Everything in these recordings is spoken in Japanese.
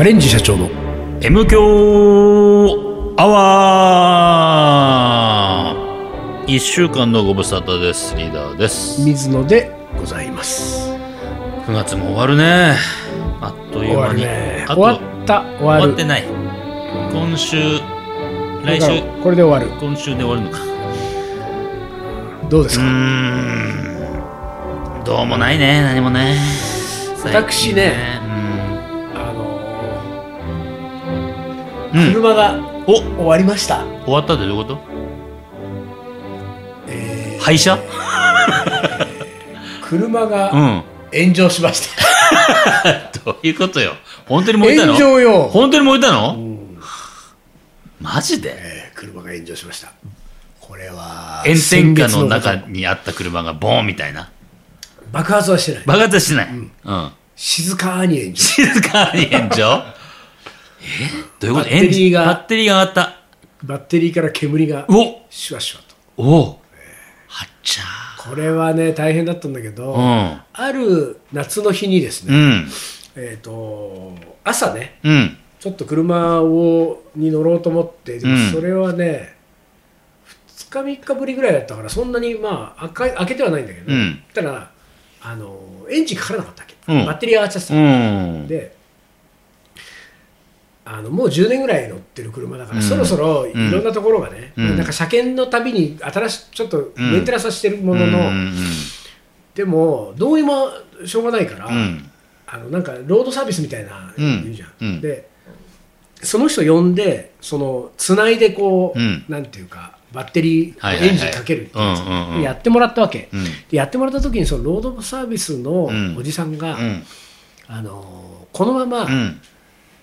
カレンジ社長の M 強アワー一週間のご無沙汰です。リーダーです。水野でございます9月も終わるね。あっという終わ間に。るねあと終わった終わる終わってない。今週、来週、これで終わる今週で終わるのか。うどうですか、ーん。どうもないね、何もね。私ね車がお。終わりました、終わったってどういうこと？えー。廃車？車がうん。炎上しました、どういうことよ？本当に燃えたの？炎上よ、本当に燃えたの、うん。マジで？えー車が炎上しました。これは炎天下の先中にあった車がボーンみたいな？爆発はしてない。爆発はしてない。うん。静かに炎上。静かに炎上？え？どういうこと？バッテリーがエンジンバッテリーが上がった。バッテリーから煙がおシュワシュワとおおはっちゃこれはね大変だったんだけど、ー。ある夏の日にですね、うん。えっ、と朝ねうん。うん。ちょっと車をに乗ろうと思って、それはね2日3日ぶりぐらいだったからそんなにまあ開か開けてはないんだけど、うんたらあのエンジンかからなかったわけ、うんバッテリー上がっちゃってた、うん。であのもう10年ぐらい乗ってる車だから、うん。そろそろいろんなところがね、うん。なんか車検のたびに新しちょっとメンテナンスはしてるものの、うんでもどうにもしょうがないから、うん。あのなんかロードサービスみたいなうん。言うじゃん、うん。でその人呼んでそのつないでこう、うん。なんていうかバッテリー、エンジンかけるってやってもらったわけ、やってもらった時にそのロードサービスのうん。おじさんが、うん。あのこのままうん。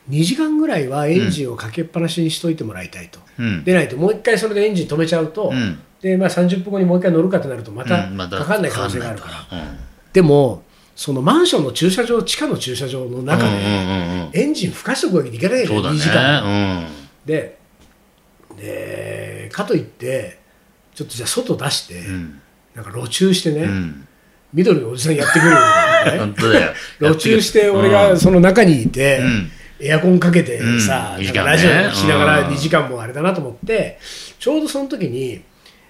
2時間ぐらいはエンジンをかけっぱなしにしといてもらいたいと、うん。でないともう一回それでエンジン止めちゃうと、うん。でまあ、30分後にもう一回乗るかってなるとまたかかんない可能性があるから、かかんでもそのマンションの駐車場地下の駐車場の中で、エンジンふかしておくわけにいかないじゃん、そうだ2時間。ね。ででかといってちょっとじゃあ外出して、うん。なんか路駐してね、うん。緑のおじさんやってくるんだよね。本当だよ。路駐して俺がその中にいて、うんエアコンかけてさ、うんラジオ聞きながらうん。2時間もあれだなと思って、ちょうどその時に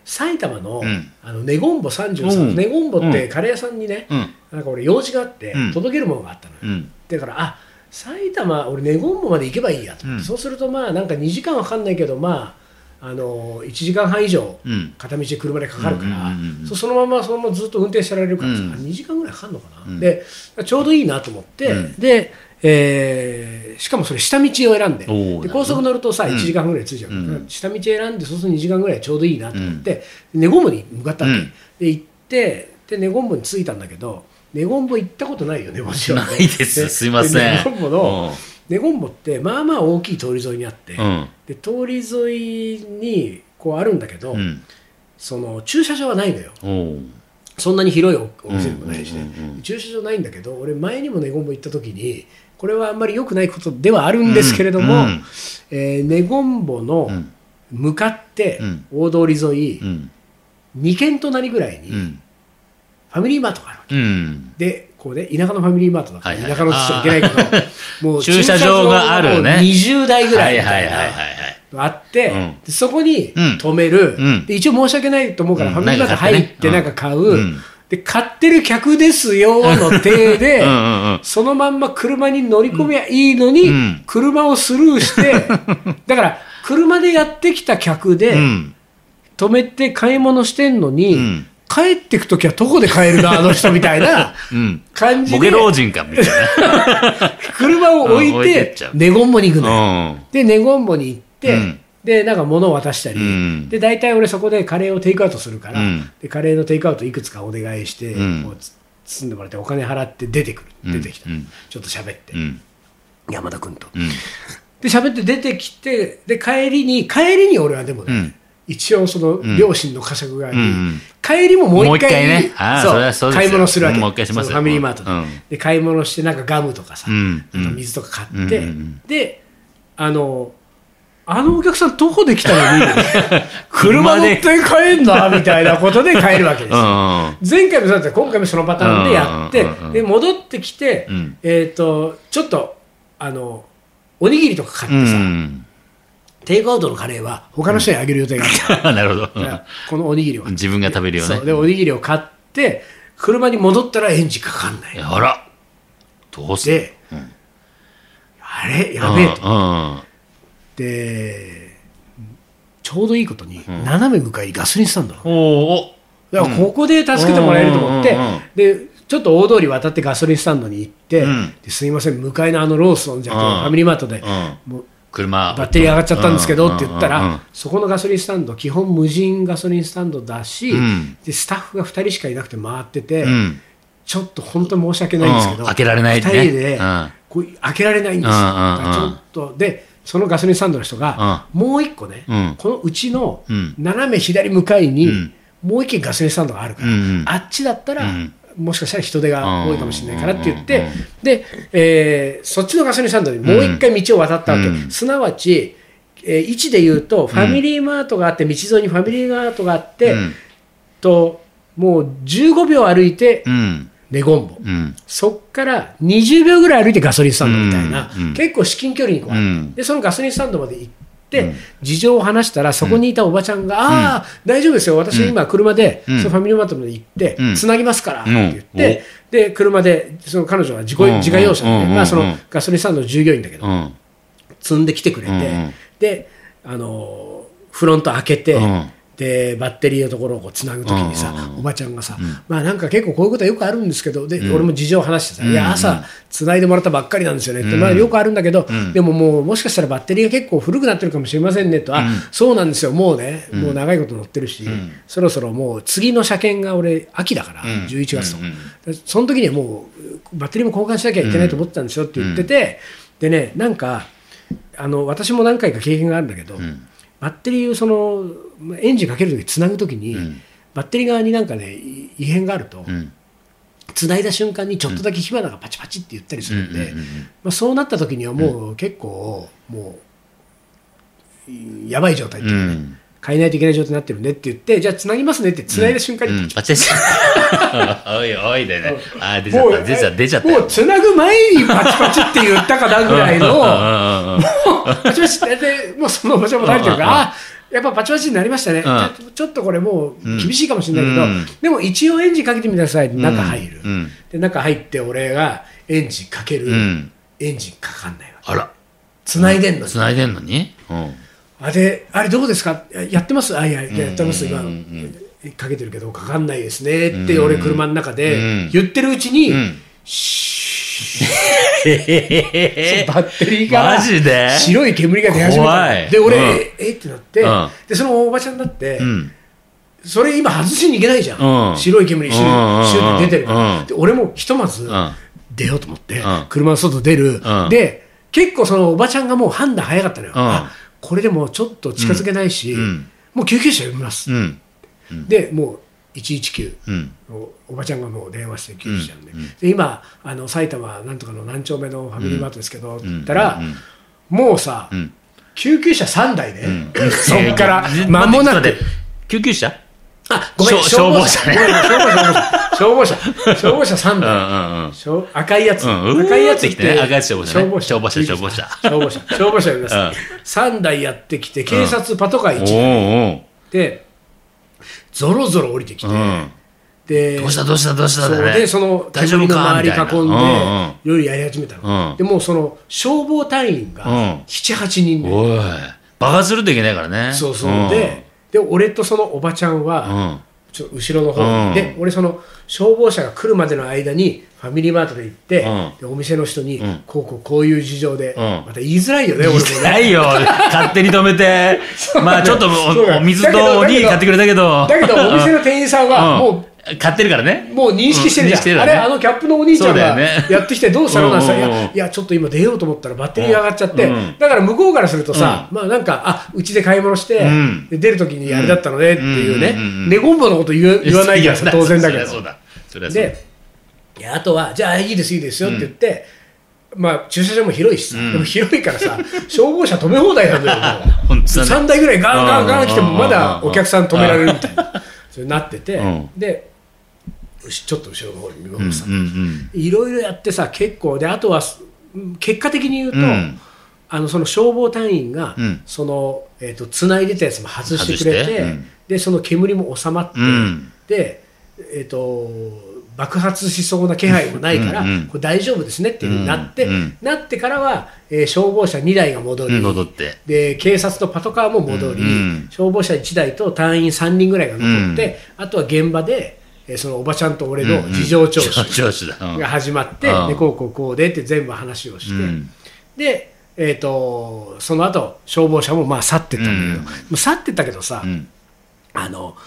埼玉の,、うん。あのネゴンボ33、うん。ネゴンボってうん。カレー屋さんにね、うん。なんか俺用事があってうん。届けるものがあったのよ、うん。だからあ埼玉俺ネゴンボまで行けばいいやと。そうするとまあなんか2時間はかかんないけどまああの1時間半以上うん。片道で車でかかるから、そそのままそのままずっと運転してられるからさ、うん。2時間ぐらいかかるのかな、うん。でちょうどいいなと思って、うん。で、えーしかもそれ下道を選んでで高速乗るとさうん。1時間半ぐらいついちゃうから、うん。下道選んでそうすると2時間ぐらいちょうどいいなと思って、ネゴンボに向かったわけ、うん。で行ってでネゴンボに着いたんだけどネゴンボ行ったことないよねもちろんねないです。すいません。でネゴンボのネゴンボってまあまあ大きい通り沿いにあって、うん。で通り沿いにこうあるんだけど、うん。その駐車場はないのよ。そんなに広いおお店でもないしね、うんうんうんうん。駐車場ないんだけど俺前にもネゴンボ行った時にこれはあんまり良くないことではあるんですけれども、うん。えーネゴンボのうん。向かってうん。大通り沿い、うん。2軒隣ぐらいにフうん。ァミリーマートがあるわけ。うん。でこうね田舎のファミリーマートだから、はいはい。田舎のって言っちゃいけないけど もう 駐車場があるね。駐車場がもう20台ぐらはい。あって、そこにうん。止める、うん。で一応申し訳ないと思うから、うん。ファミリーマート入ってなんかか買う、うんで買ってる客ですよの体で うんうんうんそのまんま車に乗り込みゃいいのに、うん。車をスルーして だから車でやってきた客で、うん。止めて買い物してんのに、うん。帰ってくときは徒歩で帰るなあの人みたいな うん。感じでボケ老人かみたい車を置いいてネゴンボに行くの。で、ネゴンボに行って、うんで、なんか物を渡したり、うん。で、大体俺そこでカレーをテイクアウトするから、うん。でカレーのテイクアウトいくつかお願いして、うん。こうつ包んでもらってお金払って出てくる。うん。出てきた。うん。ちょっと喋って、うん。山田君と。うん。で、喋って出てきて、で、帰りに、帰りに俺はでもね、うん。一応その両親の呵責があり、帰りももう一回ね。そう買い物するわけ、うんもう一回しますファミリーマートで,、うん。で買い物してなんかガムとかさ、水とか買って、であのあのお客さん徒歩で来たのに 車乗って帰んだみたいなことで帰るわけですよ、うん。前回もそうだった今回もそのパターンでやって、うんうんうんうん。で戻ってきて、うん。えっ、とちょっとあのおにぎりとか買うってさ、ん。テイクアウトのカレーは他の人にあげる予定があった、なるほど。このおにぎりは自分が食べるよね。でおにぎりを買って車に戻ったらエンジンかかんない。あら。どうする？で、あれ？やべえと、うん。でちょうどいいことに、斜め向かいにガソリンスタンドなの。おーお。だからここで助けてもらえると思って、でちょっと大通り渡ってガソリンスタンドに行って、うん。ですいません向かいのあのローソンじゃなくてうん。ファミリーマートで、うん。もう車。バッテリー上がっちゃったんですけどって言ったら、うんうんうんそこのガソリンスタンド基本無人ガソリンスタンドだし、うん。でスタッフが2人しかいなくて回ってて、うん。ちょっと本当に申し訳ないんですけど、うん。開けられないね。2人で、うん。こう開けられないんですよ、うんうんうん。だからちょっとでそのガソリンスタンドの人が、もう一個ね、うん。このうちのうん。斜め左向かいに、うん。もう一軒ガソリンスタンドがあるから、あっちだったら、うん。もしかしたら人手が多いかもしれないからって言って、で、えーそっちのガソリンスタンドにもう一回道を渡ったわけ、うん。すなわち、えー位置で言うと、ファミリーマートがあって、道沿いにファミリーマートがあって、うん。ともう15秒歩いてうん。ネゴンボ、うん。そっから20秒ぐらい歩いてガソリンスタンドみたいな、うんうん。結構至近距離にこううん。でそのガソリンスタンドまで行って、うん。事情を話したら、そこにいたおばちゃんが、ああ、大丈夫ですよ、私、今、車で、うん。そのファミリーマートまで行ってうん、つなぎますからってうん言って、で車で、その彼女は自己うん。自家用車で、うん。まあ、そのうん。ガソリンスタンドの従業員だけど、うん。積んできてくれて、であのフロント開けて、うんでバッテリーのところをこうつなぐときにさ、おばちゃんがさ、まあなんか結構こういうことはよくあるんですけど、で俺も事情を話してさ、うん。いや、朝、つないでもらったばっかりなんですよねって、まあよくあるんだけど、うん。でももう、もしかしたらバッテリーが結構古くなってるかもしれませんねと、あそうなんですよ、もうね、もう長いこと乗ってるし、そろそろもう次の車検が俺、秋だから、ん。11月と、その時にはもう、バッテリーも交換しなきゃいけないと思ってたんですよって言ってて、でね、なんか、あの私も何回か経験があるんだけど、んバッテリーをそのエンジンかけるときつなぐときに、んバッテリー側になんかねい異変があると、うん。つないだ瞬間にちょっとだけ火花がパチパチって言ったりするんで、うんうんうんうんまあ、そうなったときにはもう結構もうやばい状態ってういうかね、ん。変えないといけない状態になってるんでって言ってじゃあつなぎますねってつないだ瞬間に、うん。パチパチ。おいおいでね。あー、出ちゃった。出ちゃった。出ちゃったよ。もうつなぐ前にパチパチって言ったかなぐらいの。うん。うん。うん。うん。パチパチってでもうその場所も慣れてるから、あやっぱパチパチになりましたね、ちょっとちょっとこれもう厳しいかもしれないけど、うん。でも一応エンジンかけてみてください中入る、うん。で中入って俺がエンジンかける、うん。エンジンかかん。ないわあら。繋いでん。のに、繋いでん。のにうん。あれあれどうですか？ややってます？あいやいややってます。今、かけてるけどかかんないですねって俺車の中うでん。言ってるうちに、うん。シュッ。バッテリーからマジで？白い煙が出始めたで俺、うん。え？えってなって、うん。でそのおばちゃんだって、うん。それ今外しにいけないじゃん、うん。白い煙シュうんッシュッって出てるから、うん。で俺もひとまずうん。出ようと思って、うん。車の外出る、うん。で結構そのおばちゃんがもう判断早かったのよ、これでもちょっと近づけないし、うん。もう救急車呼びます、うん。でもう119うん。おおばちゃんがもう電話して救急車で,、で今あの埼玉なんとかの何丁目のファミリーマートですけど、って言ったら、うん。もうさ、ん。救急車3台ね、そっから間もなく救急車あごめん消消防車ね消防車。消防車消防車3うんう台、んうん。消赤いやつ、うん赤いやつうーって赤いやつ消防車ね。消防車。消防車消防車。消防車。消防車呼びます、うん。3台やってきて警察パトカー1台。でぞろぞろ降りてきて。でどうした？どうした？どうした？でその大丈夫か？周り囲んでみたいな。うんうんいろいろやり始めたの、うん。でもうその消防隊員がうん。78人で、おい。爆発するといけないからね。そうそう、ん。でで俺とそのおばちゃんうは、ん。ちょ後ろの方に、うん。で俺その消防車が来るまでの間にファミリーマートで行って、うん。でお店の人に、ん。こうこうこういう事情で、うん。また言いづらいよね俺もね。ないよ。勝手に止めて。まあちょっとおお水とおにぎり買ってくれたけど。だけどお店の店員さんはうん。も買ってるからね。う、。もう認識してるじゃん、うんね。あれあのキャップのお兄ちゃんがやってきてどうしたのなんて言ったいやちょっと今出ようと思ったらバッテリーが上がっちゃって、うん。だから向こうからするとさ、まあなんかあうちで買い物して、ん。で出るときにあれだったのねっていうね、うんうんうんうんネゴンボのこと言う言わないからさ当然だけど。でいやあとはじゃあいいですいいですよって言って、まあ、駐車場も広いしさ、でも広いからさ消防車止め放題なんだよもう。本当だね。3台ぐらいガンガンガン来てもうんまだお客さん止められるみたいな。それになってて、うん。でちょっと後ろの方に見守ってさ、うんうんいろいろやってさ結構であとはうん結果的に言うと、うん。あのその消防隊員が、うん。その、えー、と繋いでたやつも外してくれてうん。でその煙も収まって、うん。で、えー、と爆発しそうな気配もないから、これ大丈夫ですねっていうふうになって、なってからは、えー消防車2台が戻り、うん戻って。で警察とパトカーも戻り、消防車1台と隊員3人ぐらいが残って、あとは現場で、えーそのおばちゃんと俺の事情聴取が始まって、うん。でこうこうこうでって全部話をして、うん。で、えー、とその後消防車もまあ去ってったんだけど、去ってったけどさ、うん。あの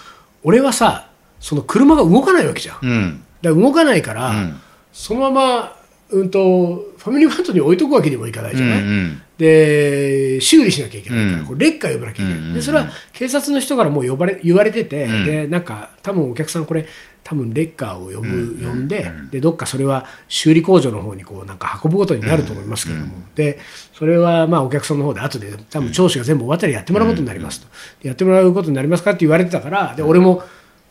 俺はさその車が動かないわけじゃん、だか動かないから、うん。そのまま、うん、とファミリーマートに置いとくわけにもいかないじゃない、うんで修理しなきゃいけないから、うん。これレッカー呼ばなきゃいけない、うんうんうん。でそれは警察の人からもう呼ばれ言われてて、うん。でなんか多分お客さんこれ多分レッカーを呼ぶ、呼んででどっかそれは修理工場の方にこうなんか運ぶことになると思いますけれども、でそれはまあお客さんの方で後で多分聴取が全部終わったらやってもらうことになりますと、でやってもらうことになりますかって言われてたからで俺も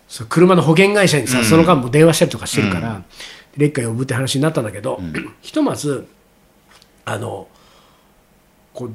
そう車の保険会社にさ、その間も電話したりとかしてるから、レッカー呼ぶって話になったんだけど、ひとまずあのこう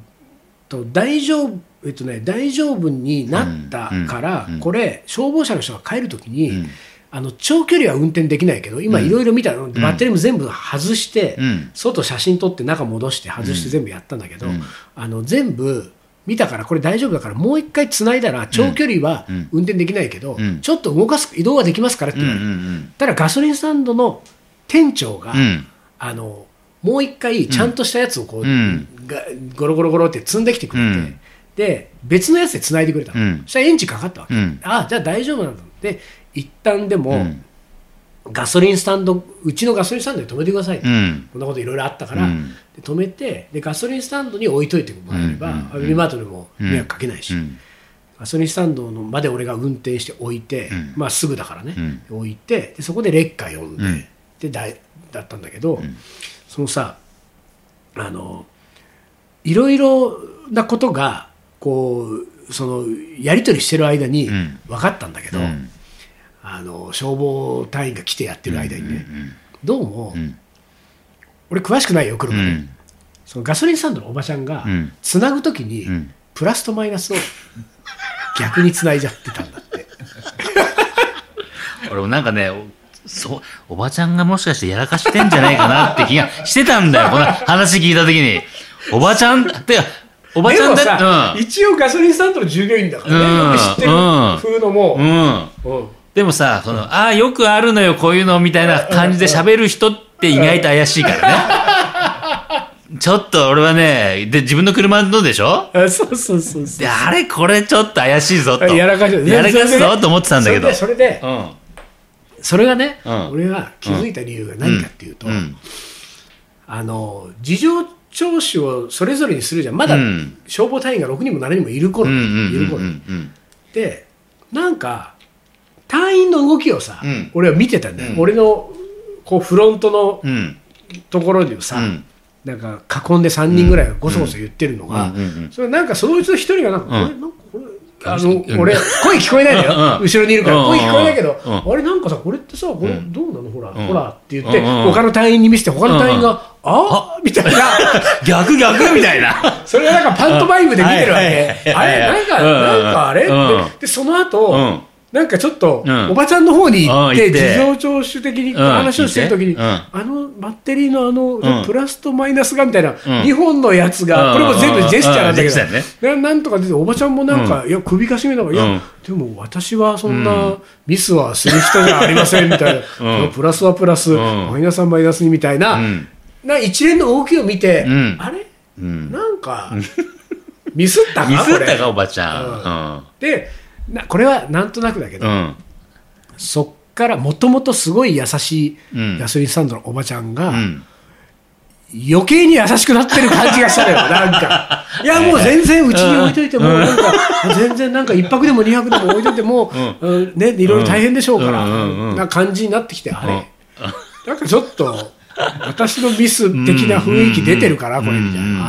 と大丈夫えっとね、大丈夫になったから、うん。うん。これ消防車の人が帰るときに、うん。あの長距離は運転できないけど今いろいろ見たの、バッテリーも全部外して、うん。外写真撮って中戻して外して全部やったんだけど、うん。あの全部見たからこれ大丈夫だからもう一回つないだら長距離はうん。運転できないけど、うん。ちょっと動かす移動はできますからってうん言われただガソリンスタンドの店長が、うん。あのもう一回ちゃんとしたやつをこう、うん。がゴロゴロゴロって積んできてくれて、うん。で別のやつで繋いでくれたの、うん。そしたらエンジンかかったわけ、うん。ああじゃあ大丈夫なんだ。で一旦でも、うん。ガソリンスタンドうちのガソリンスタンドで止めてください、うん。こんなこといろいろあったから、うん。で止めてでガソリンスタンドに置いといてもらえれば、うん。ファミリーマートでも迷惑かけないし、うん。ガソリンスタンドのまで俺が運転して置いて、うん。まあすぐだからね、う置いてでそこでレッカー呼んで,、うんでだいだったんだけど、そのさあのいろいろなことがこうそのやり取りしてる間にうん。分かったんだけど、うん。あの消防隊員が来てやってる間にね、うんどうも、うん。俺詳しくないよ車で、うん。そのガソリンスタンドのおばちゃんがうん。つなぐときに、うん。プラスとマイナスを逆につないじゃってたんだって。俺もなんかね、おそう、おばちゃんがもしかしてやらかしてんじゃないかなって気がしてたんだよ、この話聞いたときに。おばちゃんってか、おばちゃんだって、一応ガソリンスタンドの従業員だからね、うんよく知ってるうん風のも、うん。うん。うんでもさ、その、ああ、よくあるのよ、こういうの、みたいな感じで喋る人って意外と怪しいからね。ちょっと俺はね、で、自分の車のでしょ？そうそうそうで、あれ、これちょっと怪しいぞと。やらかしやらかすぞと思ってたんだけど。それでそれでうん。それがね、うん。俺が気づいた理由が何かっていうと、うん。あの事情聴取をそれぞれにするじゃん。まだうん。消防隊員が6人も7人もいる頃、うんうんうんいる頃、うん。うんでなんか隊員の動きをさ、うん。俺は見てたんだよ、うん。俺のこうフロントのうん。ところにさ、うん。なんか囲んで3人ぐらいがごそごそ言ってるのが、うんうんうんそれなんかそのうちの1人がなんか、ん。これなんかあのうん。俺声聞こえないのよ、うん後ろにいるから、うん声聞こえないけど、うん。あれなんかさこれってさこれうん。どうなの？ほら、ん。ほらって言って、他の隊員に見せて他の隊員が、あみたいな。逆逆みたいな。それがなんかパントマイムで見てるわけ。あれなんか、うんなんかあれ、うん。でで、その後、うんなんかちょっと、うん。おばちゃんの方に行って、事情聴取的に話をしてるときに、あのバッテリーのあの、うん。プラスとマイナスがみたいな、ん。2本のやつが、うんこれも全部ジェスチャーなんだけど、ななんとか出て、おばちゃんもなんか、いや、首かしげながら、いや、うん。でも私はそんなミスはする人じゃありませんみたいな、うん。プラスはプラス、ん。マイナスはマイナスにみたいな、うん。な一連の動きを見て、うん。あれ？うん。なんか、ミスったか？ミスったか、おばちゃでなこれはなんとなくだけど、ん。うん。そっからもともとすごい優しうん。いガソリンスタンドのおばちゃんが、うん。余計に優しくなってる感じがしたのよ、なんか。いや、もう全然うちに置いといても、なんか、全然なんか一泊でも二泊でも置いといても、うん。ね、いろいろ大変でしょうから、な感じになってきて、あれ、なんかちょっと、私のミス的な雰囲気出てるから、これみたいなの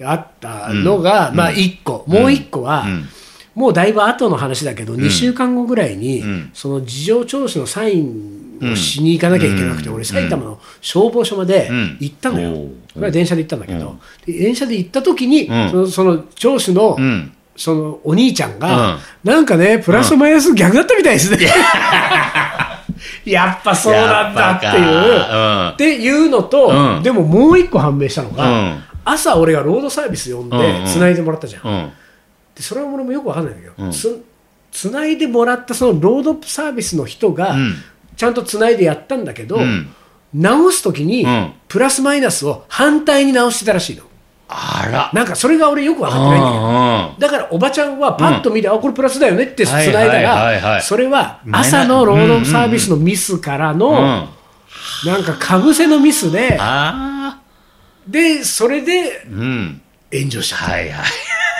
があったのが、まあ一個、もう一個は、うんもうだいぶ後の話だけど、2週間後ぐらいに、うん。その事情聴取のサインをしに行かなきゃいけなくて、うん。俺埼玉の消防署までうん。行ったのよ、おう。これは電車で行ったんだけど、電車で行った時に、うん。そのその上司の、うん。そのお兄ちゃんが、うん。なんかねプラスとマイナス逆だったみたいですね、やっぱそうなんだっていう。やっっていうのと、うん。でももう一個判明したのが、うん。朝俺がロードサービス呼んでうん。うん。繋いでもらったじゃん。でそれは俺もよくわかんないんだけど、うん。つ繋いでもらったそのロードサービスの人が、うん。ちゃんと繋いでやったんだけど、うん。直す時に、うん。プラスマイナスを反対に直してたらしいの。あら。なんかそれが俺よく分かってないんだけど。うんだからおばちゃんはパッと見て、あこれプラスだよねって繋いだはいはいはい。それは朝のロードサービスのミスからの、うん。なんかかぶせのミスで。でそれでうん。炎上しちゃった、はいはい。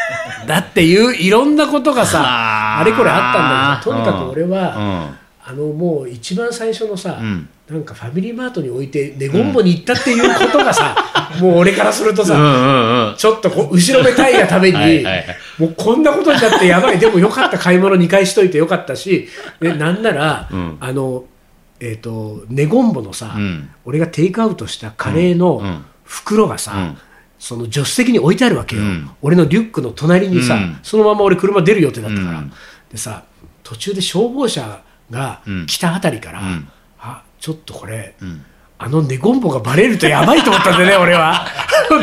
だっていういろんなことがさあ。れこれあったんだけどとにかく俺は、うん。あのもう一番最初のさ、うん。なんかファミリーマートに置いてネゴンボに行ったっていうことがさ、もう俺からするとさ。ちょっとこう後ろめたいがためにもうこんなことになってやばい。でもよかった。買い物2回しといてよかったしでなんなら、うん。あのえっ、とネゴンボのさ、うん。俺がテイクアウトしたカレーのん。袋がさ、うんその助手席に置いてあるわけよ、うん。俺のリュックの隣にさ、うん。そのまま俺車出る予定だったから、うん。でさ途中で消防車がうん。来たあたりから、うん。あちょっとこれ、うん。あのネゴンボがバレるとやばいと思ったんでね、俺は。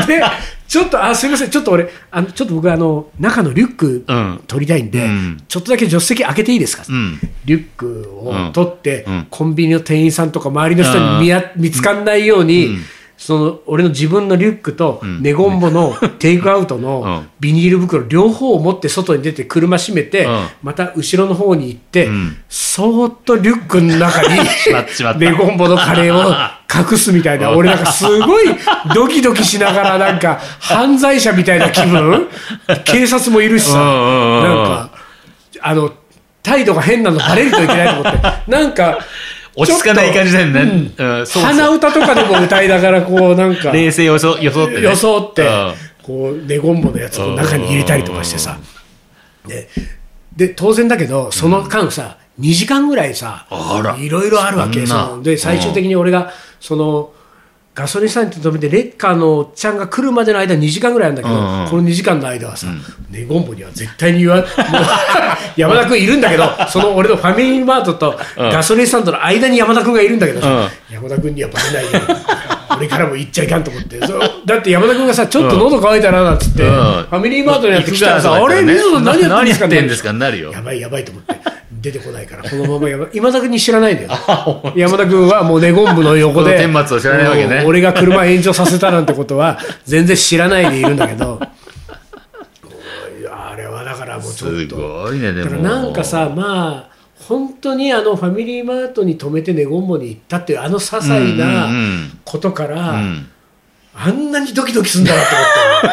で、ちょっと、あ、すみません、ちょっと俺、あのちょっと僕、あの、中のリュックうん。取りたいんで、うん。ちょっとだけ助手席開けていいですか、うん。リュックを取って、うん。コンビニの店員さんとか周りの人に見や見つかんないように、うんその俺の自分のリュックとん。ネゴンボのテイクアウトのうん。ビニール袋両方を持って外に出て車閉めて、うん。また後ろの方に行って、うん。そーっとリュックの中にネゴンボのカレーを 隠すみたいな、俺なんかすごいドキドキしながらなんか犯罪者みたいな気分？警察もいるしさ、なんか、あの、態度が変なのバレるといけないと思って、なんか、落ち着かない感じだよね。鼻歌とかでも歌いながら、こう、なんか、冷静をそ装ってね。装ってうん、こう、ネゴンボのやつを中に入れたりとかしてさ、で、で当然だけど、その間さ、2時間ぐらいさいろいろあるわけ。で、最終的に俺が、その、ガソリンスタンドに止めて、レッカーのおっちゃんが来るまでの間2時間ぐらいあるんだけど、うんうん。この2時間の間はさ、ネゴンボには絶対に言わ、も う山田君いるんだけど、その俺のファミリーマートとガソリンスタンドの間に山田君がいるんだけど、山田君にはバレないよ。俺からも言っちゃいかんと思って、そうだって山田君がさ、ちょっと喉乾いたななんつって、うん。ファミリーマートにやってきたらさ、あれ、水野何やってんですか何やってんですかなるよやばいやばいと思って、出てこないから、このまま山今田君に知らないんだよ。山田君はもうネゴン部の横で、この顛末を知らないわけね俺が車炎上させたなんてことは、全然知らないでいるんだけど、あれはだからもうちょすっと。ごいね、でも。だからなんかさ、まあ、本当にあのファミリーマートに止めてネゴンボに行ったっていうあの些細なんことから、うん。あんなにドキドキするんだなと思っ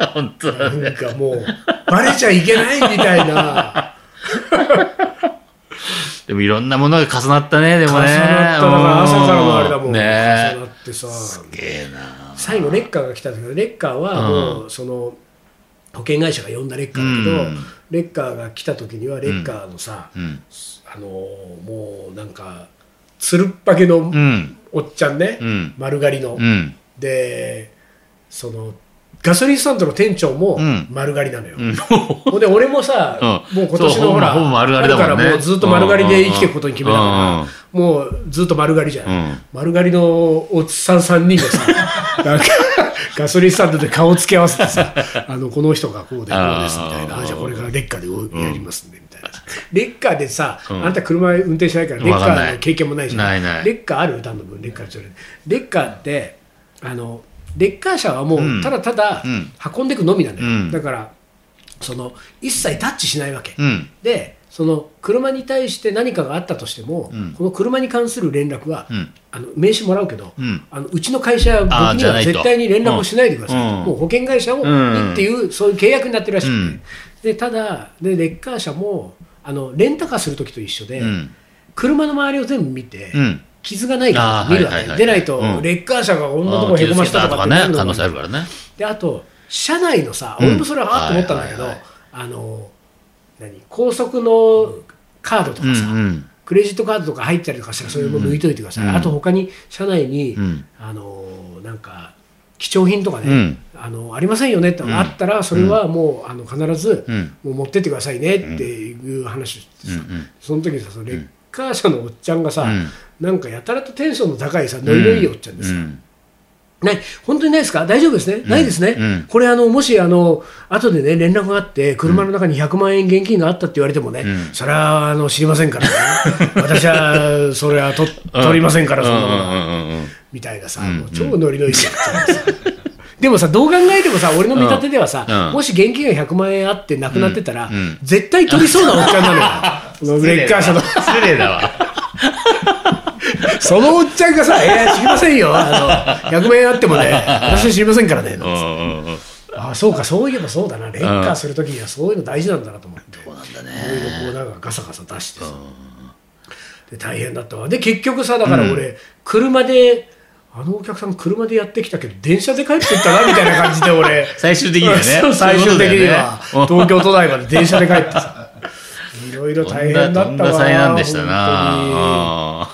た 本当だよなんかもう、バレちゃいけないみたいな。でもいろんなものが重なったね、でもね。重なっただから朝からのあれだもん、うんね重なってさすげえな。最後レッカーが来たんだけどレッカーはもうその保険会社が呼んだレッカーだけど、うんレッカーが来た時にはレッカーのさ、うん。あのもうなんかつるっぱげのうん。おっちゃんね、うん丸刈りの、うん。でそのガソリンスタンドの店長もうん。丸刈りなのよ、うん。ほんで俺もさ、うん。もう今年のほらほぼ丸刈りだからもうずっと丸刈りで生きていくことに決めたから、もうずっと丸刈りじゃん、うん。丸刈りのおっさん3人でさ なんかガソリンスタンドで顔つけ合わせてさ あのこの人がこうでこうですみたいな。じゃあこれからレッカーでやりますんでみたいな、レッカーでさ、うん。あなた車運転しないからレッカーの経験もないじゃん。ないない。レッカーある？丹野君レッカーレッカーってあのレッカー車はもうただただうん。運んでいくのみなんだよ、うん。だからその一切タッチしないわけ、うん。でその車に対して何かがあったとしても、うん。この車に関する連絡は、うん。あの名刺もらうけど、うん。あのうちの会社は僕には絶対に連絡をしないでください。もう保険会社を、っていうそういう契約になってるらしくて、うん。でただでレッカー車もあのレンタカーするときと一緒で、うん。車の周りを全部見て、うん。傷がないかあー見るわけ、でないと、うん。レッカー車がこんなとこへこましたとかね、可能性あるからね。であと車内のさ、うん。俺もそれはあっと思ったんだけど、あの何？高速のカードとかさ、クレジットカードとか入ったりとかしたらそれも抜いといてください、うん。あと他に社内に、ん。あのなんか貴重品とかね、うん。あのありませんよねってのがあったらそれはもうあの必ず、うん。もう持ってってくださいねっていう話をしてさ、その時にさレッカー車のおっちゃんがさ、うんなんかやたらとテンションの高いさノリのいいおっちゃんでさ、うん。ない本当にないですか？大丈夫ですね、ないですね、うん。これあのもしあの後でね連絡があって車の中に100万円現金があったって言われてもね、ん。それはあの知りませんからね。私はそれはと取りませんからそんなものみたいなさ、もう超ノリのいいやつでさでもさどう考えてもさ俺の見立てではさ、もし現金が100万円あってなくなってたら、絶対取りそうなおっちゃんなのよ。レッカー車の。失礼だわ。そのおっちゃんがさ「えー、知りませんよ。あの100万円あってもね私は知りませんからね」うんうんうん。あそうかそういえばそうだな。レッカーするときにはそういうの大事なんだなと思って、そうなんだいね。ろいろこうなんかガサガサ出してさ、で大変だったわ。で結局さだから俺、車であのお客さん車でやってきたけど電車で帰ってったなみたいな感じで俺。最終的にはね。最終的には。東京都内まで電車で帰ってさ。いろいろ大変だったわ。災難でした本な。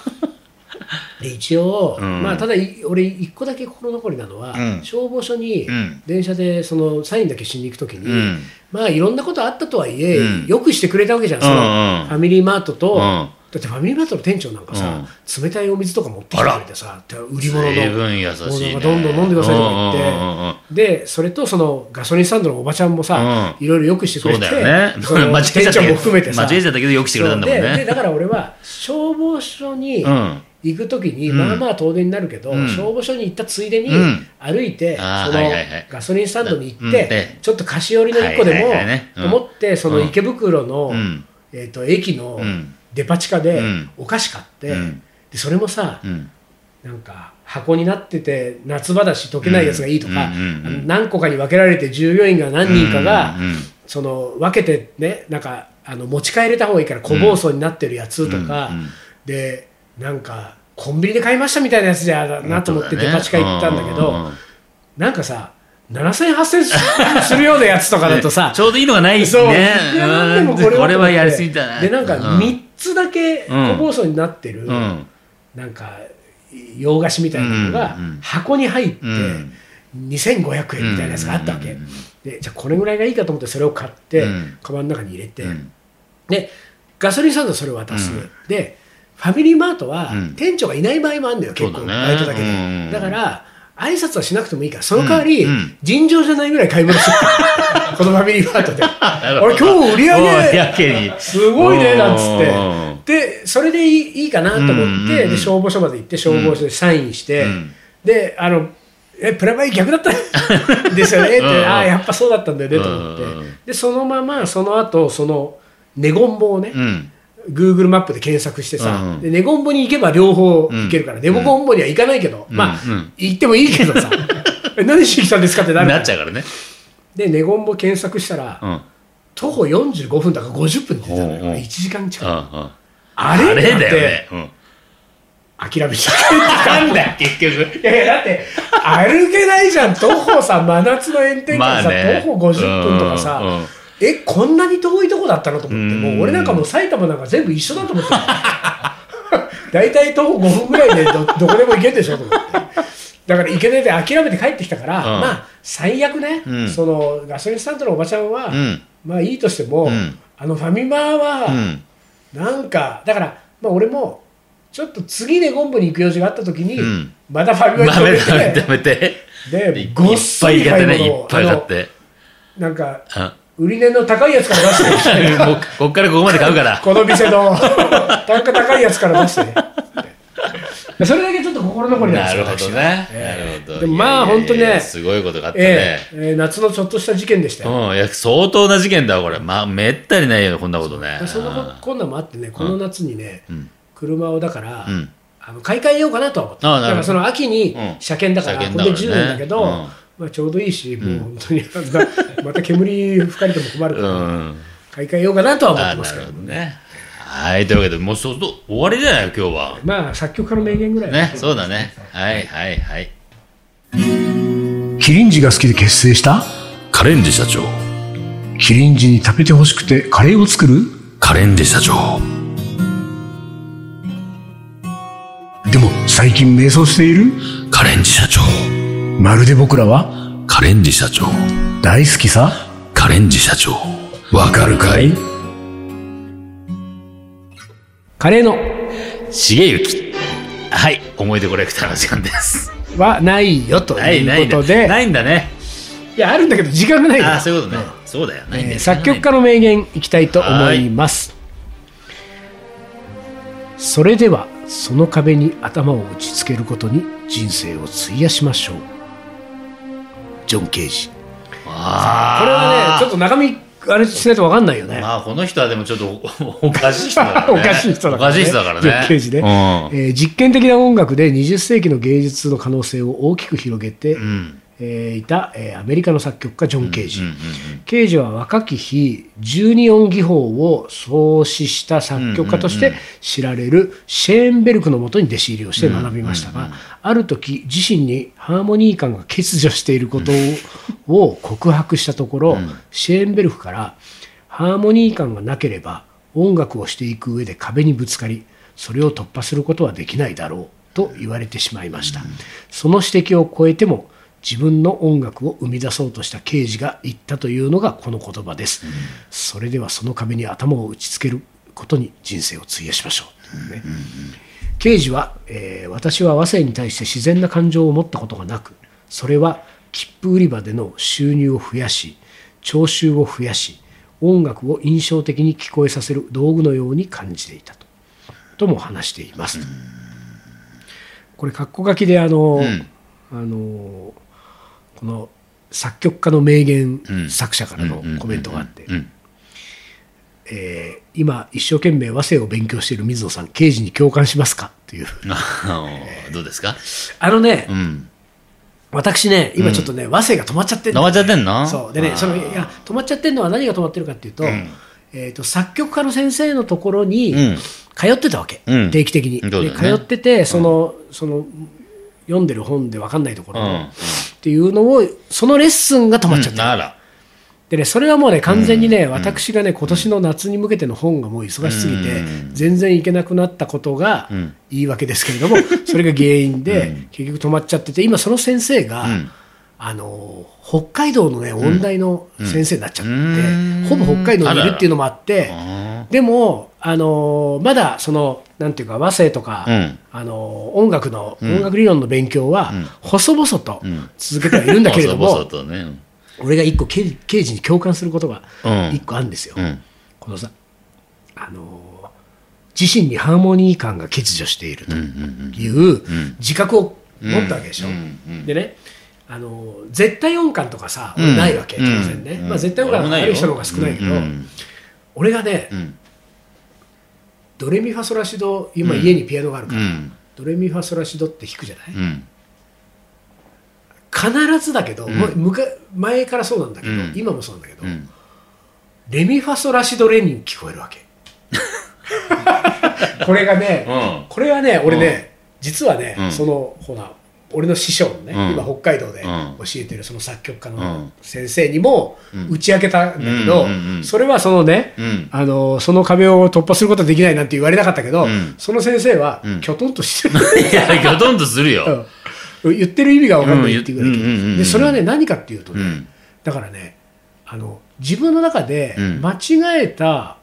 で一応、ん。まあ、ただい俺一個だけ心残りなのは、うん。消防署にうん。電車でそのサインだけしに行くときに、うん。まあいろんなことあったとはいえ、うん。よくしてくれたわけじゃん、そのファミリーマートと、うん。だってファミリーマートの店長なんかさ、冷たいお水とか持ってきてくれてさ、で売り物のもうなんかどんどん飲んでくださいとか言って、でそれとそのガソリンスタンドのおばちゃんもさ、うん。いろいろよくしてくそうれて、店長も含めてさ、間違えちゃったけど、よくしてくれたんだもんね。だから俺は消防署にうん。行くときに、うん。まあまあ遠出になるけど、うん。消防署に行ったついでにうん。歩いて、そのガソリンスタンドに行うん。って、で。ちょっと菓子折りの1個でも、と思ってその池袋の、うん。えー、と駅のうん。デパ地下でうん。お菓子買って、うん。でそれもさ、うん。なんか箱になってて夏場だし溶けないやつがいいとか、何個かに分けられて従業員が何人かが、その分けてねなんかあの持ち帰れた方がいいから小包装になってるやつとか、でなんかコンビニで買いましたみたいなやつじゃなと思ってデパ地下行ったんだけど、なんかさ7000、8000するようなやつとかだとさ ちょうどいいのがないそう、ね。でもうんこれはやりすぎたな。でなんかうん。3つだけ小包装になってる、うん。なんか洋菓子みたいなのが箱に入ってうん。2500円みたいなやつがあったわけ、うん。でじゃあこれぐらいがいいかと思ってそれを買って、うん。カバンの中に入れて、うん。でガソリンスタンドそれを渡す、うん。でファミリーマートはうん。店長がいない場合もあるんだよ、結構バイトだけで、うんだから挨拶はしなくてもいいからその代わり、尋常じゃないぐらい買い物してたこのファミリーマートで。俺今日売りお上げ。すごいねなんつうん。って。でそれでいいいいかなと思って、で消防署まで行って消防署でサインして、うん。であのえプラマイ逆だった？ん ですよね。って、ああやっぱそうだったんだよねと思って、でそのままその後そのネゴンボをね、うん。Google マップで検索してさ、でネゴンボに行けば両方行けるから、うんネゴンボには行かないけど、うんまあ、うん行ってもいいけどさ え何しに来たんですかってなるっちゃうからね。でネゴンボ検索したら、うん。徒歩45分だから50分って出たのよ、うんうん1時間近く。あれ？だってだよね。うん。諦めちゃったんだよ 結局。いやいやだって歩けないじゃん徒歩さ真夏の炎天下でさ。徒歩50分とかさ、えこんなに遠いとこだったのと思って、うんもう俺なんかもう埼玉なんか全部一緒だと思ってた 大体徒歩5分ぐらいでど どこでも行けるでしょと思ってだから行けないで諦めて帰ってきたから、うんまあ最悪ね、うんそのガソリンスタンドのおばちゃんは、うん。まあいいとしても、うんあのファミマは、うん。なんかだから、まあ、俺もちょっと次ねゴンボに行く用事があった時に、うんまたファミマに止めて。でごっそり買ってね。い物をっぱい買って。なんかうん売り値の高いやつから出して。もうこっからここまで買うから。この店の 単価高いやつから出して。ね それだけちょっと心残りなんですよなるほどね。ええなるほど。でもまあ本当ねすごいことがあったえね。えええ夏のちょっとした事件でしたよ、うん、いや、相当な事件だわ、これ。まあ、めったにないよ、こんなことね。そんなここん。なんもあってねこの夏にね、うん。車をだから、うん。あの買い替えようかなとは思って。だからその秋にうん車検だから、車これで10検だからね。年だけど、うんまあ、ちょうどいいし、もう本当にま また煙吹かれても困るから、うん。買い替えようかなとは思っあてますなけどもね。はい、というわけで、もうそう終わりじゃないよ、今日は。まあ作曲家の名言ぐらいね、そうだね。はい、はい、はい。キリンジが好きで結成した？カレンジ社長。キリンジに食べてほしくてカレーを作る？カレンジ社長。最近迷走している？カレンジ社長。まるで僕らは？カレンジ社長。大好きさ？カレンジ社長。わかるかい？カレーの重幸。はい。思い出コレクターの時間です。はないよとない、うんだことで、ないんだね。いや、あるんだけど時間がないからああ、そういうことね。そうだよ。ないんだよえー作曲家の名言いきたいと思いますそれではその壁に頭を打ちつけることに人生を費やしましょうジョン・ケージあこれはねちょっと中身あれしないと分かんないよね、まあ、この人はでもちょっとおおかしい人だからね。おかしい人だからね。ジョンケージねえー実験的な音楽で20世紀の芸術の可能性を大きく広げて、うん。うん。えーいた、えーアメリカの作曲家ジョン・ケージ、うんうんケージは若き日12音技法を創始した作曲家として知られるシェーンベルクのもとに弟子入りをして学びましたが、ある時自身にハーモニー感が欠如していることを を告白したところ、シェーンベルクからハーモニー感がなければ音楽をしていく上で壁にぶつかりそれを突破することはできないだろうと言われてしまいました、その指摘を超えても自分の音楽を生み出そうとした刑事が言ったというのがこの言葉です、それではその壁に頭を打ちつけることに人生を費やしましょう、ね。刑事は、えー私は和声に対して自然な感情を持ったことがなくそれは切符売り場での収入を増やし聴衆を増やし音楽を印象的に聞こえさせる道具のように感じていたと。とも話しています、これ括弧書きであの、ん。あのこの作曲家の名言うん。作者からのコメントがあってえー今一生懸命和声を勉強している水野さん刑事に共感しますか？という。どうですか？あのね、うん。私ね今ちょっとね、和声が止まっちゃってるんだよ止まっちゃってんの？そう。でねそのいや止まっちゃってるのは何が止まってるかっていうと,、ん。えー、と作曲家の先生のところにうん。通ってたわけ、うん。定期的に、ね。で通っててその,、その読んでる本で分かんないところ、うんっていうのをそのレッスンが止まっちゃってる、なら。でね、それはもうね、完全にね、私がね、今年の夏に向けての本がもう忙しすぎて、全然行けなくなったことがん。言い訳ですけれども、それが原因で、結局止まっちゃってて、今、その先生が、ん。あの北海道のね、音大の先生になっちゃって、うん。ほぼ北海道にいるっていうのもあって、あでも、あのまだその、なんていうか、和声とか、うん。あの音楽の、音楽理論の勉強は、細々とん。続けてはいるんだけれども、ね。俺が一個刑刑事に共感することがうん。一個あるんですよ、うん。このさ、あのー自身にハーモニー感が欠如しているという自覚を持ったわけでしょ、でねあのー絶対音感とかさ、俺ないわけ当然ね、まあ、絶対音感がある人の方が少ないけど、俺がね、んドレミファソラシド今家にピアノがあるから、うん。ドレミファソラシドって弾くじゃない、うん。必ずだけど、もうむか前からそうなんだけど、うん。今もそうなんだけど、うん。レミファソラシドレに聞こえるわけ。これがね、うん。これはね俺ね、実はね、うん。そのほら俺の師匠のね、うん。今北海道でうん。教えてるその作曲家のうん。先生にもうん。打ち明けたんだけど、それはそのね、うん。あのその壁を突破することはできないなんて言われなかったけど、うん。その先生はうん。きょとんとしてる、いや、ギョトンとするよ。うん。言ってる意味が分かんないっていうぐらい、でそれはね何かっていうとね、うん。だからねあの自分の中でうん。間違えた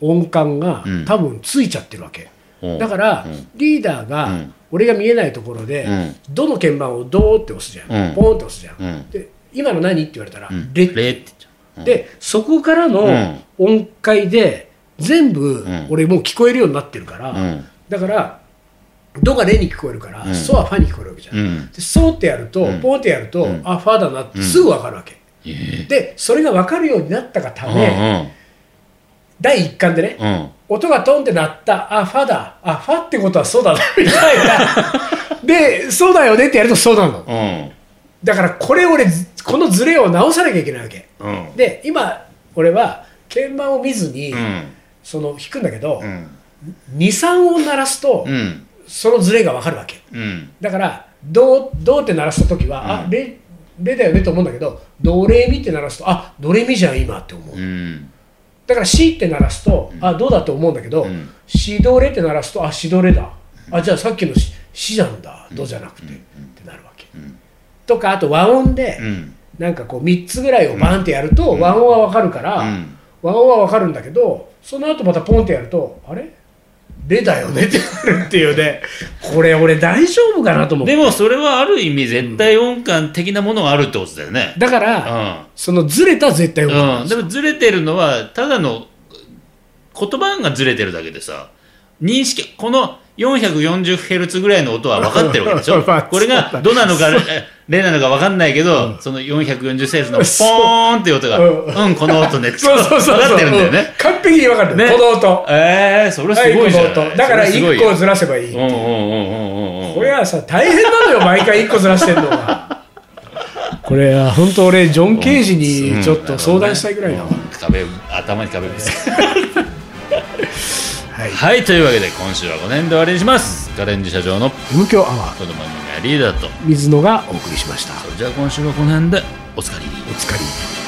音感が、うん。多分ついちゃってるわけ。う。んだから、うん。リーダーが、うん俺が見えないところで、うん。どの鍵盤をドーって押すじゃん、うん。ポンって押すじゃん、うん。で今の何って言われたら、うん。レレって言っちゃう。でそこからの音階で全部、ん。俺もう聞こえるようになってるから、うん。だからドがレに聞こえるから、うん。ソはファに聞こえるわけじゃん、うん。でソってやると、ん。ポンってやると、ん。あファだなってすぐ分かるわけ、えでそれが分かるようになったがたえめ、第一感でね。音がトンって鳴ったあファだあファってことはそうだな みたいなでそうだよねってやるとそうなのうん。だからこれ俺ずこのズレを直さなきゃいけないわけうん。で今俺は鍵盤を見ずに、うん。その弾くんだけど、うん。23音鳴らすと、うん。そのズレが分かるわけうん。だからドドって鳴らした時は、あレレだよねと思うんだけどドレミって鳴らすとあドレミじゃん今って思う、うん。だからシって鳴らすと、あどうだって思うんだけど、ん。シドレって鳴らすとあシドレだ。あじゃあさっきのシ死なんだ。ドじゃなくて、ってなるわけ、とかあと和音で、うん。なんかこう3つぐらいをバンってやると、和音は分かるから、うん。和音は分かるんだけどその後またポンってやるとあれ？レだよねってなるっていうねこれ俺大丈夫かなと思ってでもそれはある意味絶対音感的なものがあるってことだよね。だかうら、そのずれた絶対音感。うん。でもずれてるのは、ただの言葉がずれてるだけでさ、認識、この 440Hz ぐらいの音は分かってるわけでしょ？まあこれがどなのか、えレなのか分かんないけど、その 440Hz の ポーンっていう音が、うんうん、この音ね そうそうそう分かってるんだようんね。完璧に分かる、ねこの音えー、それすはいごいじゃん。この音だから1それすごいよ個ずらせばいい、うんうんうんうんうんうん。これはさ大変なのよ毎回1個ずらしてんのがこれは本当俺ジョン・ケージにちょっと相談したいぐらいだわ、壁頭に壁ぶつけはい。はいというわけで今週はこの辺で終わりにします。ガレンジ社長の M 強アワー。この番組はリーダーと。水野がお送りしました。それじゃあ今週はこの辺でおつかり。お疲れ